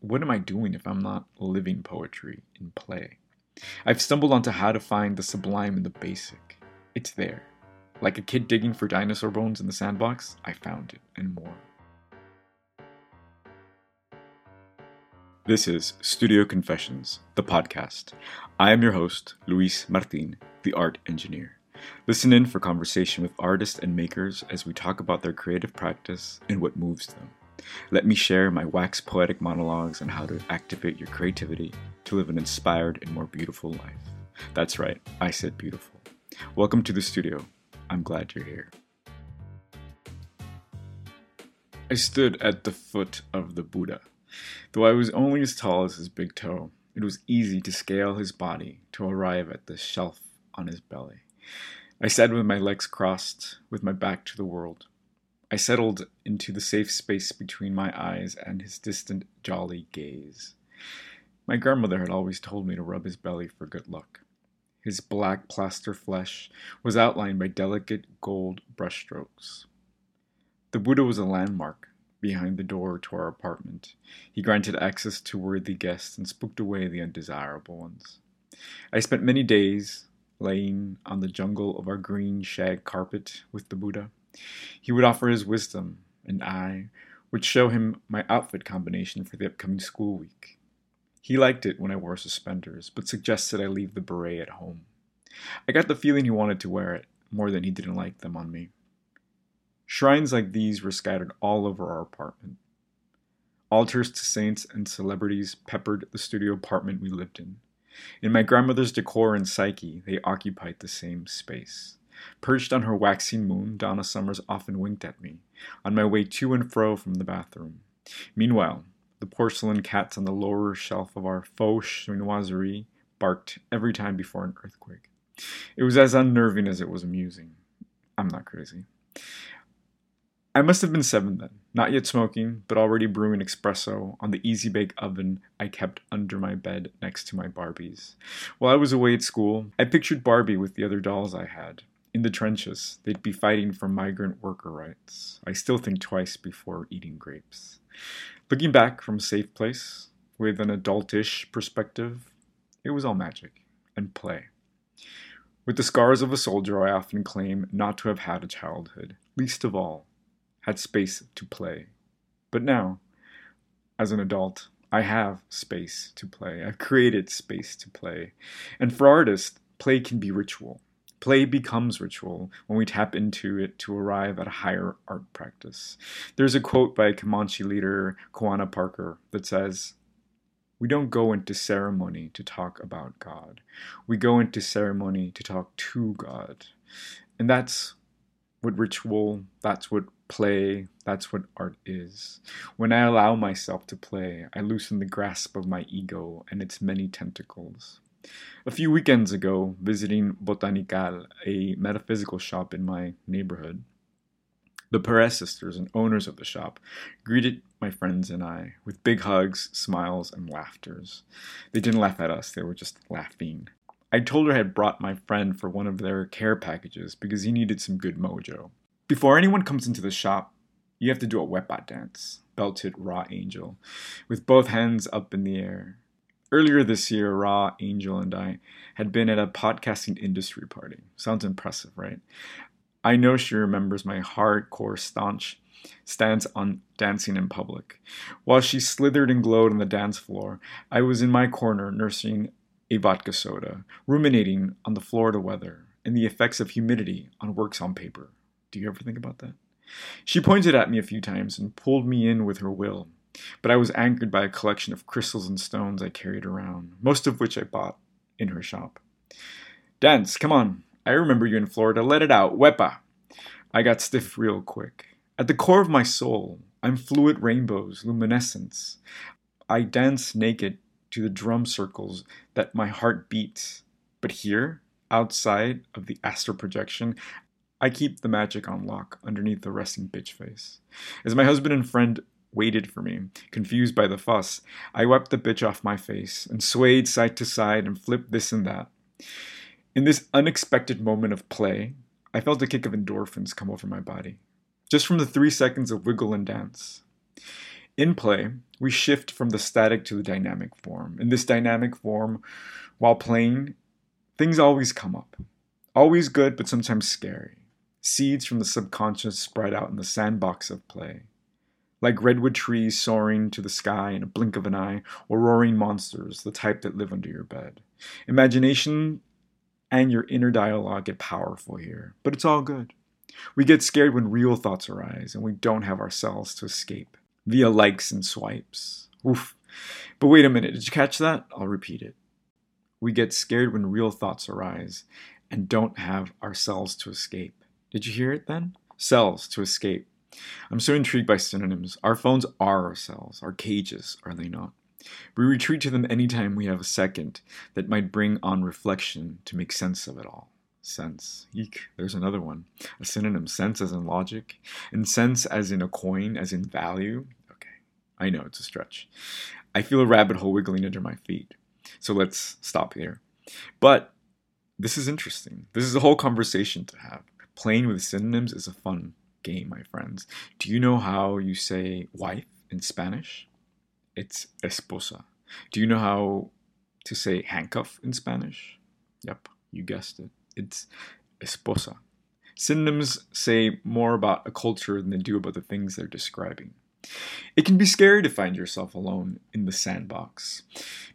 what am I doing if I'm not living poetry in play? I've stumbled onto how to find the sublime in the basic. It's there. Like a kid digging for dinosaur bones in the sandbox, I found it, and more. This is Studio Confessions, the podcast. I am your host, Luis Martin, the art engineer. Listen in for conversation with artists and makers as we talk about their creative practice and what moves them. Let me share my wax poetic monologues on how to activate your creativity to live an inspired and more beautiful life. That's right, I said beautiful. Welcome to the studio. I'm glad you're here. I stood at the foot of the Buddha. Though I was only as tall as his big toe, it was easy to scale his body to arrive at the shelf on his belly. I sat with my legs crossed, with my back to the world. I settled into the safe space between my eyes and his distant, jolly gaze. My grandmother had always told me to rub his belly for good luck. His black plaster flesh was outlined by delicate gold brushstrokes. The Buddha was a landmark behind the door to our apartment. He granted access to worthy guests and spooked away the undesirable ones. I spent many days laying on the jungle of our green shag carpet with the Buddha. He would offer his wisdom, and I would show him my outfit combination for the upcoming school week. He liked it when I wore suspenders, but suggested I leave the beret at home. I got the feeling he wanted to wear it more than he didn't like them on me. Shrines like these were scattered all over our apartment. Altars to saints and celebrities peppered the studio apartment we lived in. In my grandmother's decor and psyche, they occupied the same space. Perched on her waxing moon, Donna Summers often winked at me on my way to and fro from the bathroom. Meanwhile, the porcelain cats on the lower shelf of our faux chinoiserie barked every time before an earthquake. It was as unnerving as it was amusing. I'm not crazy. I must have been seven then, not yet smoking, but already brewing espresso on the easy bake oven I kept under my bed next to my Barbies. While I was away at school, I pictured Barbie with the other dolls I had, in the trenches, they'd be fighting for migrant worker rights. I still think twice before eating grapes. Looking back from a safe place, with an adultish perspective, it was all magic and play. With the scars of a soldier, I often claim not to have had a childhood, least of all, had space to play. But now, as an adult, I have space to play. I've created space to play. And for artists, play can be ritual. Play becomes ritual when we tap into it to arrive at a higher art practice. There's a quote by Comanche leader Quanah Parker that says, We don't go into ceremony to talk about God. We go into ceremony to talk to God. And that's what ritual, that's what play, that's what art is. When I allow myself to play, I loosen the grasp of my ego and its many tentacles. A few weekends ago, visiting Botanical, a metaphysical shop in my neighborhood, the Perez sisters and owners of the shop greeted my friends and I with big hugs, smiles, and laughters. They didn't laugh at us, they were just laughing. I told her I had brought my friend for one of their care packages because he needed some good mojo. Before anyone comes into the shop, you have to do a wepa dance, belted Raw Angel, with both hands up in the air. Earlier this year, Raw, Angel, and I had been at a podcasting industry party. Sounds impressive, right? I know she remembers my hardcore staunch stance on dancing in public. While she slithered and glowed on the dance floor, I was in my corner nursing a vodka soda, ruminating on the Florida weather and the effects of humidity on works on paper. Do you ever think about that? She pointed at me a few times and pulled me in with her will but I was anchored by a collection of crystals and stones I carried around, most of which I bought in her shop. Dance, come on. I remember you in Florida. Let it out. Wepa. I got stiff real quick. At the core of my soul, I'm fluid rainbows, luminescence. I dance naked to the drum circles that my heart beats. But here, outside of the astral projection, I keep the magic on lock underneath the resting bitch face. As my husband and friend waited for me, confused by the fuss. I wiped the bitch off my face and swayed side to side and flipped this and that. In this unexpected moment of play, I felt a kick of endorphins come over my body, just from the three seconds of wiggle and dance. In play, we shift from the static to the dynamic form. In this dynamic form, while playing, things always come up. Always good, but sometimes scary. Seeds from the subconscious spread out in the sandbox of play. Like redwood trees soaring to the sky in a blink of an eye, or roaring monsters, the type that live under your bed. Imagination and your inner dialogue get powerful here, but it's all good. We get scared when real thoughts arise and we don't have ourselves to escape via likes and swipes. Oof. But wait a minute, did you catch that? I'll repeat it. We get scared when real thoughts arise and don't have ourselves to escape. Did you hear it then? Cells to escape. I'm so intrigued by synonyms. Our phones are our cells, our cages, are they not? We retreat to them anytime we have a second that might bring on reflection to make sense of it all. Sense. Eek, there's another one. A synonym. Sense as in logic, and sense as in a coin, as in value. Okay, I know it's a stretch. I feel a rabbit hole wiggling under my feet. So let's stop here. But this is interesting. This is a whole conversation to have. Playing with synonyms is a fun game, my friends. Do you know how you say wife in Spanish? It's esposa. Do you know how to say handcuff in Spanish? Yep, you guessed it. It's esposa. Synonyms say more about a culture than they do about the things they're describing. It can be scary to find yourself alone in the sandbox,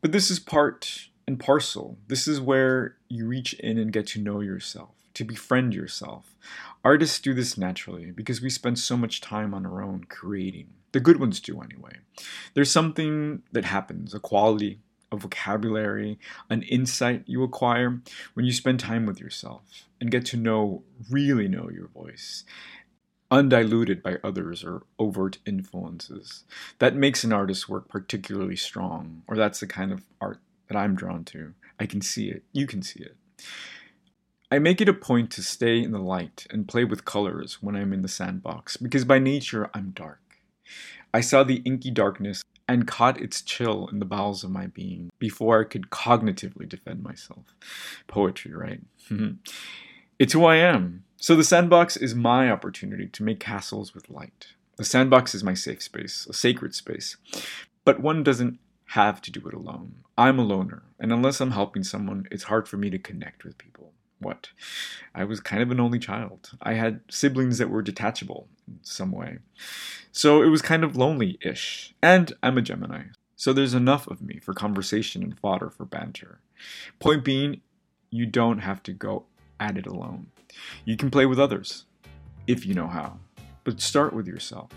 but this is part and parcel. This is where you reach in and get to know yourself, to befriend yourself. Artists do this naturally because we spend so much time on our own creating. The good ones do anyway. There's something that happens, a quality, a vocabulary, an insight you acquire when you spend time with yourself and get to know, really know your voice, undiluted by others or overt influences. That makes an artist's work particularly strong, or that's the kind of art that I'm drawn to. I can see it. You can see it. I make it a point to stay in the light and play with colors when I'm in the sandbox because by nature I'm dark. I saw the inky darkness and caught its chill in the bowels of my being before I could cognitively defend myself. Poetry, right? it's who I am. So the sandbox is my opportunity to make castles with light. The sandbox is my safe space, a sacred space. But one doesn't have to do it alone. I'm a loner, and unless I'm helping someone, it's hard for me to connect with people. What? I was kind of an only child. I had siblings that were detachable in some way. So it was kind of lonely ish. And I'm a Gemini. So there's enough of me for conversation and fodder for banter. Point being, you don't have to go at it alone. You can play with others, if you know how. But start with yourself.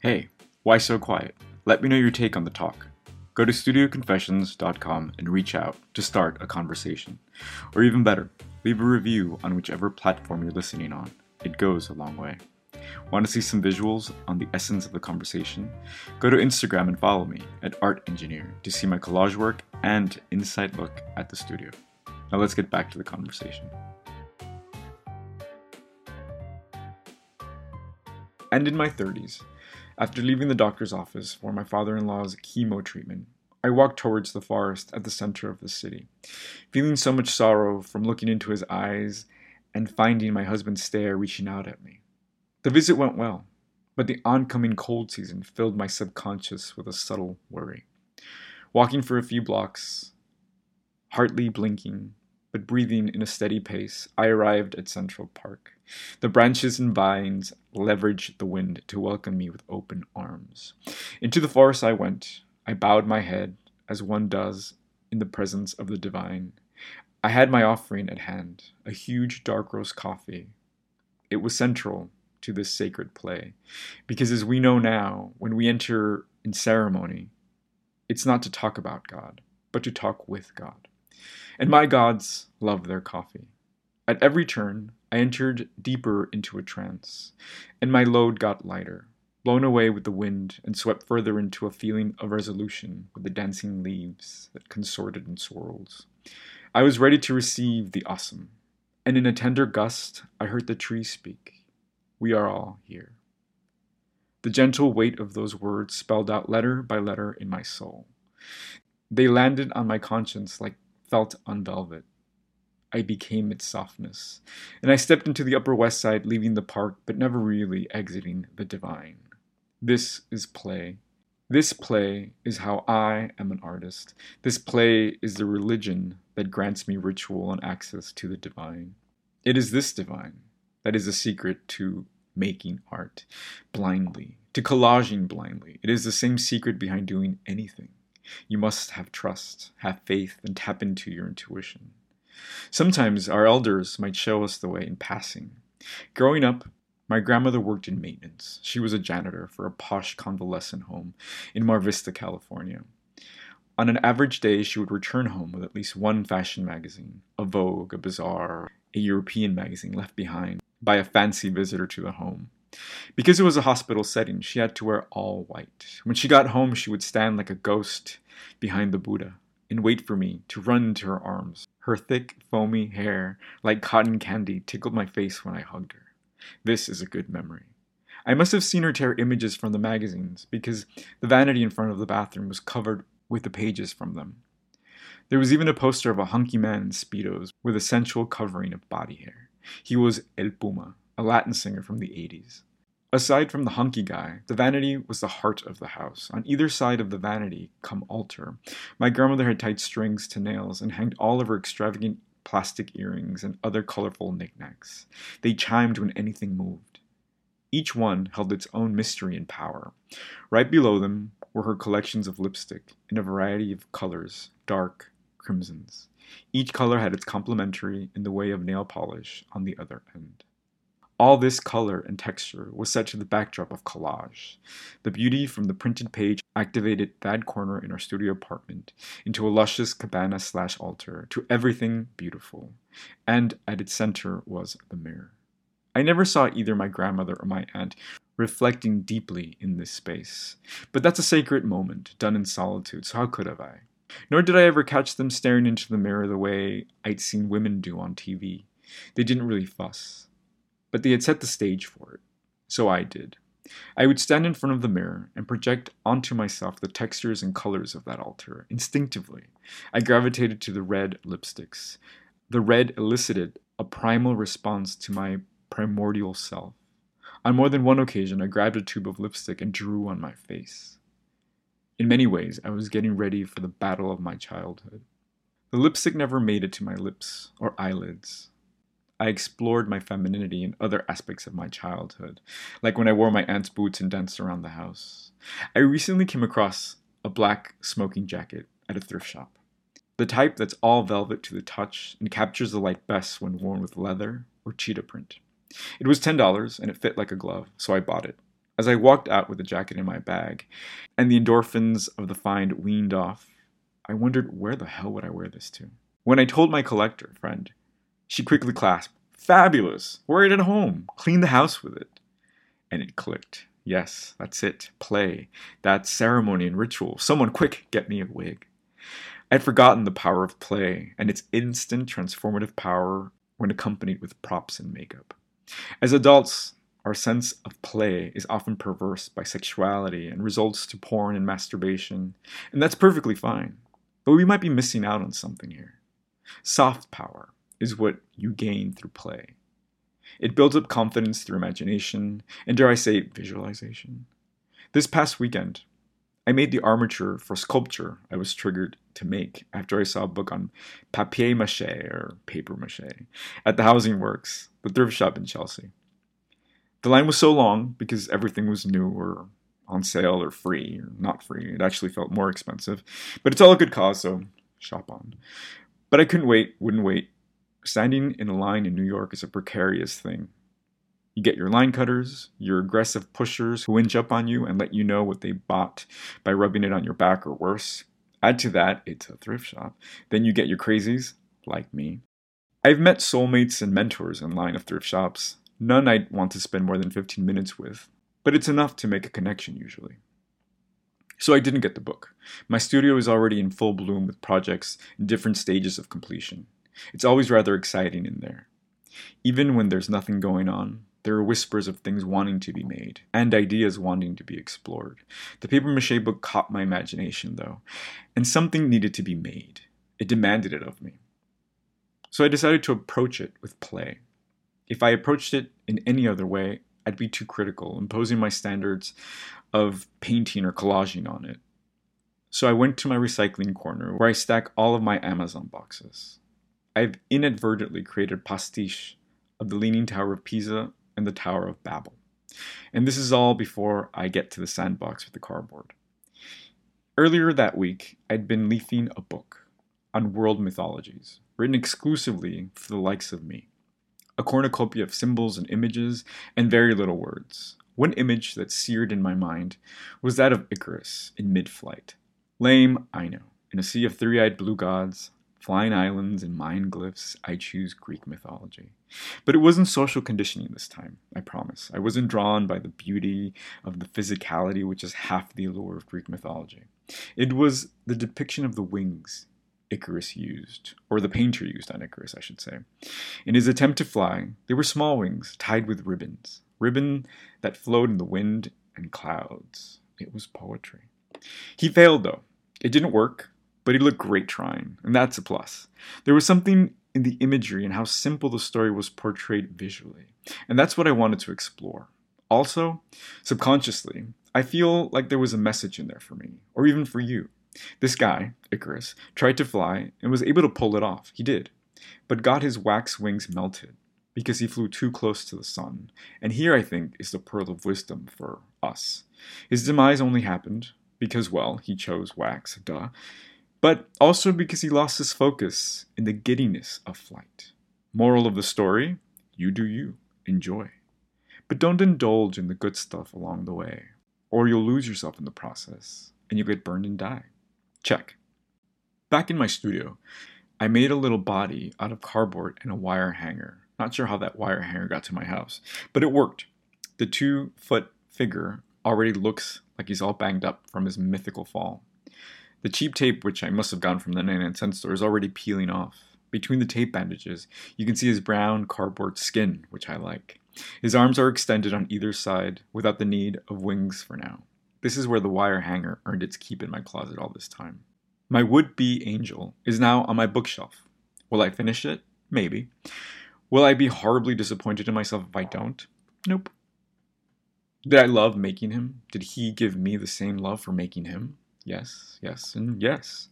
Hey, why so quiet? Let me know your take on the talk. Go to studioconfessions.com and reach out to start a conversation. Or even better, leave a review on whichever platform you're listening on. It goes a long way. Want to see some visuals on the essence of the conversation? Go to Instagram and follow me at Art Engineer to see my collage work and inside look at the studio. Now let's get back to the conversation. And in my 30s, after leaving the doctor's office for my father in law's chemo treatment, I walked towards the forest at the center of the city, feeling so much sorrow from looking into his eyes and finding my husband's stare reaching out at me. The visit went well, but the oncoming cold season filled my subconscious with a subtle worry. Walking for a few blocks, hardly blinking, but breathing in a steady pace, I arrived at Central Park. The branches and vines leveraged the wind to welcome me with open arms. Into the forest I went. I bowed my head, as one does in the presence of the divine. I had my offering at hand, a huge dark roast coffee. It was central to this sacred play, because as we know now, when we enter in ceremony, it's not to talk about God, but to talk with God and my gods love their coffee. At every turn, I entered deeper into a trance, and my load got lighter, blown away with the wind and swept further into a feeling of resolution with the dancing leaves that consorted in swirls. I was ready to receive the awesome, and in a tender gust, I heard the trees speak. We are all here. The gentle weight of those words spelled out letter by letter in my soul. They landed on my conscience like felt on velvet. I became its softness, and I stepped into the Upper West Side, leaving the park, but never really exiting the divine. This is play. This play is how I am an artist. This play is the religion that grants me ritual and access to the divine. It is this divine that is the secret to making art blindly, to collaging blindly. It is the same secret behind doing anything. You must have trust, have faith, and tap into your intuition. Sometimes our elders might show us the way in passing. Growing up, my grandmother worked in maintenance. She was a janitor for a posh convalescent home in Mar Vista, California. On an average day, she would return home with at least one fashion magazine a Vogue, a Bazaar, a European magazine left behind by a fancy visitor to the home. Because it was a hospital setting, she had to wear all white. When she got home, she would stand like a ghost behind the Buddha and wait for me to run into her arms. Her thick, foamy hair, like cotton candy, tickled my face when I hugged her. This is a good memory. I must have seen her tear images from the magazines because the vanity in front of the bathroom was covered with the pages from them. There was even a poster of a hunky man in Speedos with a sensual covering of body hair. He was El Puma, a Latin singer from the 80s. Aside from the hunky guy, the vanity was the heart of the house. On either side of the vanity, come altar, my grandmother had tied strings to nails and hanged all of her extravagant plastic earrings and other colorful knickknacks. They chimed when anything moved. Each one held its own mystery and power. Right below them were her collections of lipstick in a variety of colors, dark crimsons. Each color had its complementary in the way of nail polish on the other end. All this color and texture was set to the backdrop of collage. The beauty from the printed page activated that corner in our studio apartment into a luscious cabana slash altar to everything beautiful, and at its center was the mirror. I never saw either my grandmother or my aunt reflecting deeply in this space, but that's a sacred moment done in solitude, so how could have I? Nor did I ever catch them staring into the mirror the way I'd seen women do on TV. They didn't really fuss but they had set the stage for it. So I did. I would stand in front of the mirror and project onto myself the textures and colors of that altar. Instinctively, I gravitated to the red lipsticks. The red elicited a primal response to my primordial self. On more than one occasion, I grabbed a tube of lipstick and drew on my face. In many ways, I was getting ready for the battle of my childhood. The lipstick never made it to my lips or eyelids. I explored my femininity in other aspects of my childhood, like when I wore my aunt's boots and danced around the house. I recently came across a black smoking jacket at a thrift shop. The type that's all velvet to the touch and captures the light best when worn with leather or cheetah print. It was $10 and it fit like a glove, so I bought it. As I walked out with the jacket in my bag and the endorphins of the find weaned off, I wondered where the hell would I wear this to? When I told my collector friend, she quickly clasped, Fabulous! Wear it at home. Clean the house with it. And it clicked. Yes, that's it. Play. That's ceremony and ritual. Someone quick, get me a wig. I'd forgotten the power of play and its instant transformative power when accompanied with props and makeup. As adults, our sense of play is often perverse by sexuality and results to porn and masturbation, and that's perfectly fine. But we might be missing out on something here. Soft power, is what you gain through play. It builds up confidence through imagination, and dare I say, visualization. This past weekend, I made the armature for sculpture I was triggered to make after I saw a book on papier mache or paper mache at the Housing Works, the thrift shop in Chelsea. The line was so long because everything was new or on sale or free or not free. It actually felt more expensive, but it's all a good cause, so shop on. But I couldn't wait, wouldn't wait, Standing in a line in New York is a precarious thing. You get your line cutters, your aggressive pushers who inch up on you and let you know what they bought by rubbing it on your back or worse. Add to that, it's a thrift shop. Then you get your crazies, like me. I've met soulmates and mentors in line of thrift shops. None I'd want to spend more than 15 minutes with, but it's enough to make a connection usually. So I didn't get the book. My studio is already in full bloom with projects in different stages of completion. It's always rather exciting in there. Even when there's nothing going on, there are whispers of things wanting to be made, and ideas wanting to be explored. The paper mache book caught my imagination, though, and something needed to be made. It demanded it of me. So I decided to approach it with play. If I approached it in any other way, I'd be too critical, imposing my standards of painting or collaging on it. So I went to my recycling corner where I stack all of my Amazon boxes. I've inadvertently created pastiche of the Leaning Tower of Pisa and the Tower of Babel. And this is all before I get to the sandbox with the cardboard. Earlier that week, I'd been leafing a book on world mythologies, written exclusively for the likes of me. A cornucopia of symbols and images, and very little words. One image that seared in my mind was that of Icarus in mid flight. Lame, I know. In a sea of three eyed blue gods, flying islands, and Mayan glyphs, I choose Greek mythology. But it wasn't social conditioning this time, I promise. I wasn't drawn by the beauty of the physicality, which is half the allure of Greek mythology. It was the depiction of the wings Icarus used, or the painter used on Icarus, I should say. In his attempt to fly, they were small wings tied with ribbons, ribbon that flowed in the wind and clouds. It was poetry. He failed, though. It didn't work, but he looked great trying, and that's a plus. There was something in the imagery and how simple the story was portrayed visually, and that's what I wanted to explore. Also, subconsciously, I feel like there was a message in there for me, or even for you. This guy, Icarus, tried to fly and was able to pull it off. He did, but got his wax wings melted because he flew too close to the sun. And here, I think, is the pearl of wisdom for us. His demise only happened because, well, he chose wax, duh, but also because he lost his focus in the giddiness of flight. Moral of the story you do you, enjoy. But don't indulge in the good stuff along the way, or you'll lose yourself in the process and you'll get burned and die. Check. Back in my studio, I made a little body out of cardboard and a wire hanger. Not sure how that wire hanger got to my house, but it worked. The two foot figure already looks like he's all banged up from his mythical fall. The cheap tape, which I must have gotten from the 99 cent store, is already peeling off. Between the tape bandages, you can see his brown cardboard skin, which I like. His arms are extended on either side without the need of wings for now. This is where the wire hanger earned its keep in my closet all this time. My would be angel is now on my bookshelf. Will I finish it? Maybe. Will I be horribly disappointed in myself if I don't? Nope. Did I love making him? Did he give me the same love for making him? Yes, yes, and yes.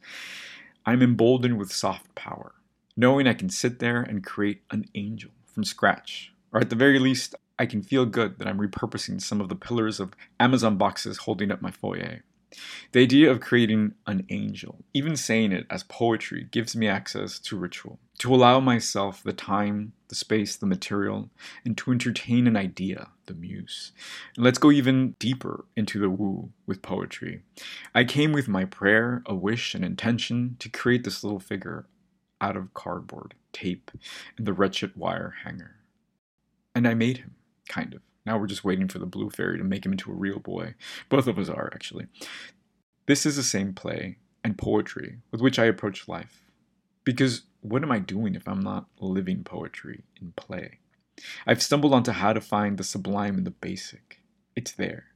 I'm emboldened with soft power, knowing I can sit there and create an angel from scratch. Or at the very least, I can feel good that I'm repurposing some of the pillars of Amazon boxes holding up my foyer. The idea of creating an angel, even saying it as poetry, gives me access to ritual, to allow myself the time, the space, the material, and to entertain an idea, the muse. And let's go even deeper into the woo with poetry. I came with my prayer, a wish, an intention to create this little figure out of cardboard, tape, and the wretched wire hanger. And I made him, kind of. Now we're just waiting for the blue fairy to make him into a real boy. Both of us are, actually. This is the same play and poetry with which I approach life. Because what am I doing if I'm not living poetry in play? I've stumbled onto how to find the sublime in the basic. It's there.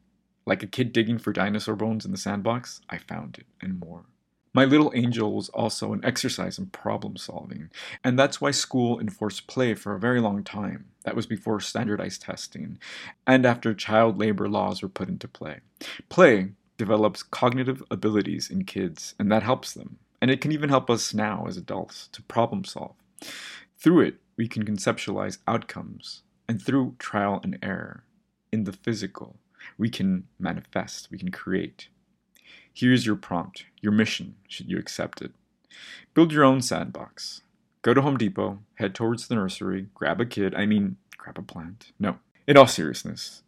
Like a kid digging for dinosaur bones in the sandbox, I found it, and more. My little angel was also an exercise in problem solving, and that's why school enforced play for a very long time. That was before standardized testing, and after child labor laws were put into play. Play develops cognitive abilities in kids, and that helps them. And it can even help us now as adults to problem solve. Through it, we can conceptualize outcomes, and through trial and error in the physical, we can manifest, we can create. Here's your prompt, your mission, should you accept it. Build your own sandbox. Go to Home Depot, head towards the nursery, grab a kid, I mean, grab a plant. No, in all seriousness,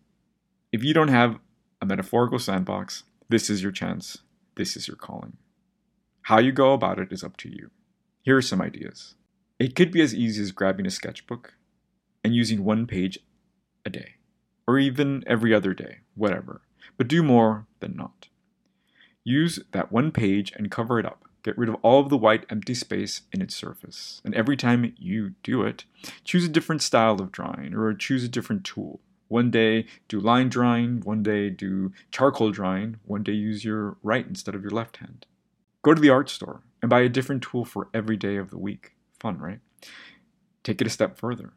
if you don't have a metaphorical sandbox, this is your chance. This is your calling. How you go about it is up to you. Here are some ideas. It could be as easy as grabbing a sketchbook and using one page a day, or even every other day, whatever, but do more than not. Use that one page and cover it up. Get rid of all of the white empty space in its surface. And every time you do it, choose a different style of drawing or choose a different tool. One day do line drawing, one day do charcoal drawing, one day use your right instead of your left hand. Go to the art store and buy a different tool for every day of the week. Fun, right? Take it a step further.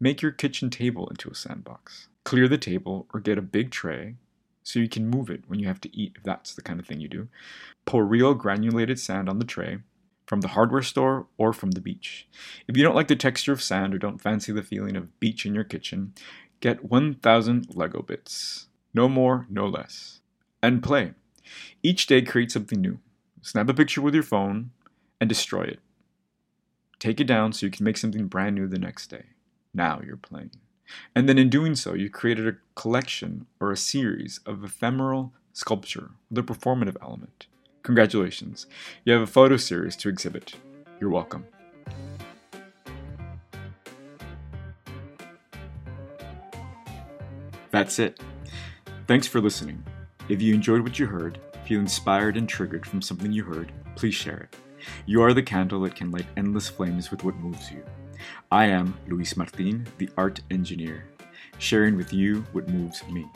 Make your kitchen table into a sandbox. Clear the table or get a big tray so you can move it when you have to eat, if that's the kind of thing you do. Pour real granulated sand on the tray from the hardware store or from the beach. If you don't like the texture of sand or don't fancy the feeling of beach in your kitchen, get 1000 Lego bits. No more, no less. And play. Each day create something new. Snap a picture with your phone and destroy it. Take it down so you can make something brand new the next day. Now you're playing. And then in doing so, you created a collection or a series of ephemeral sculpture with a performative element. Congratulations, you have a photo series to exhibit. You're welcome. That's it. Thanks for listening. If you enjoyed what you heard, feel inspired and triggered from something you heard, please share it. You are the candle that can light endless flames with what moves you. I am Luis Martin, the art engineer, sharing with you what moves me.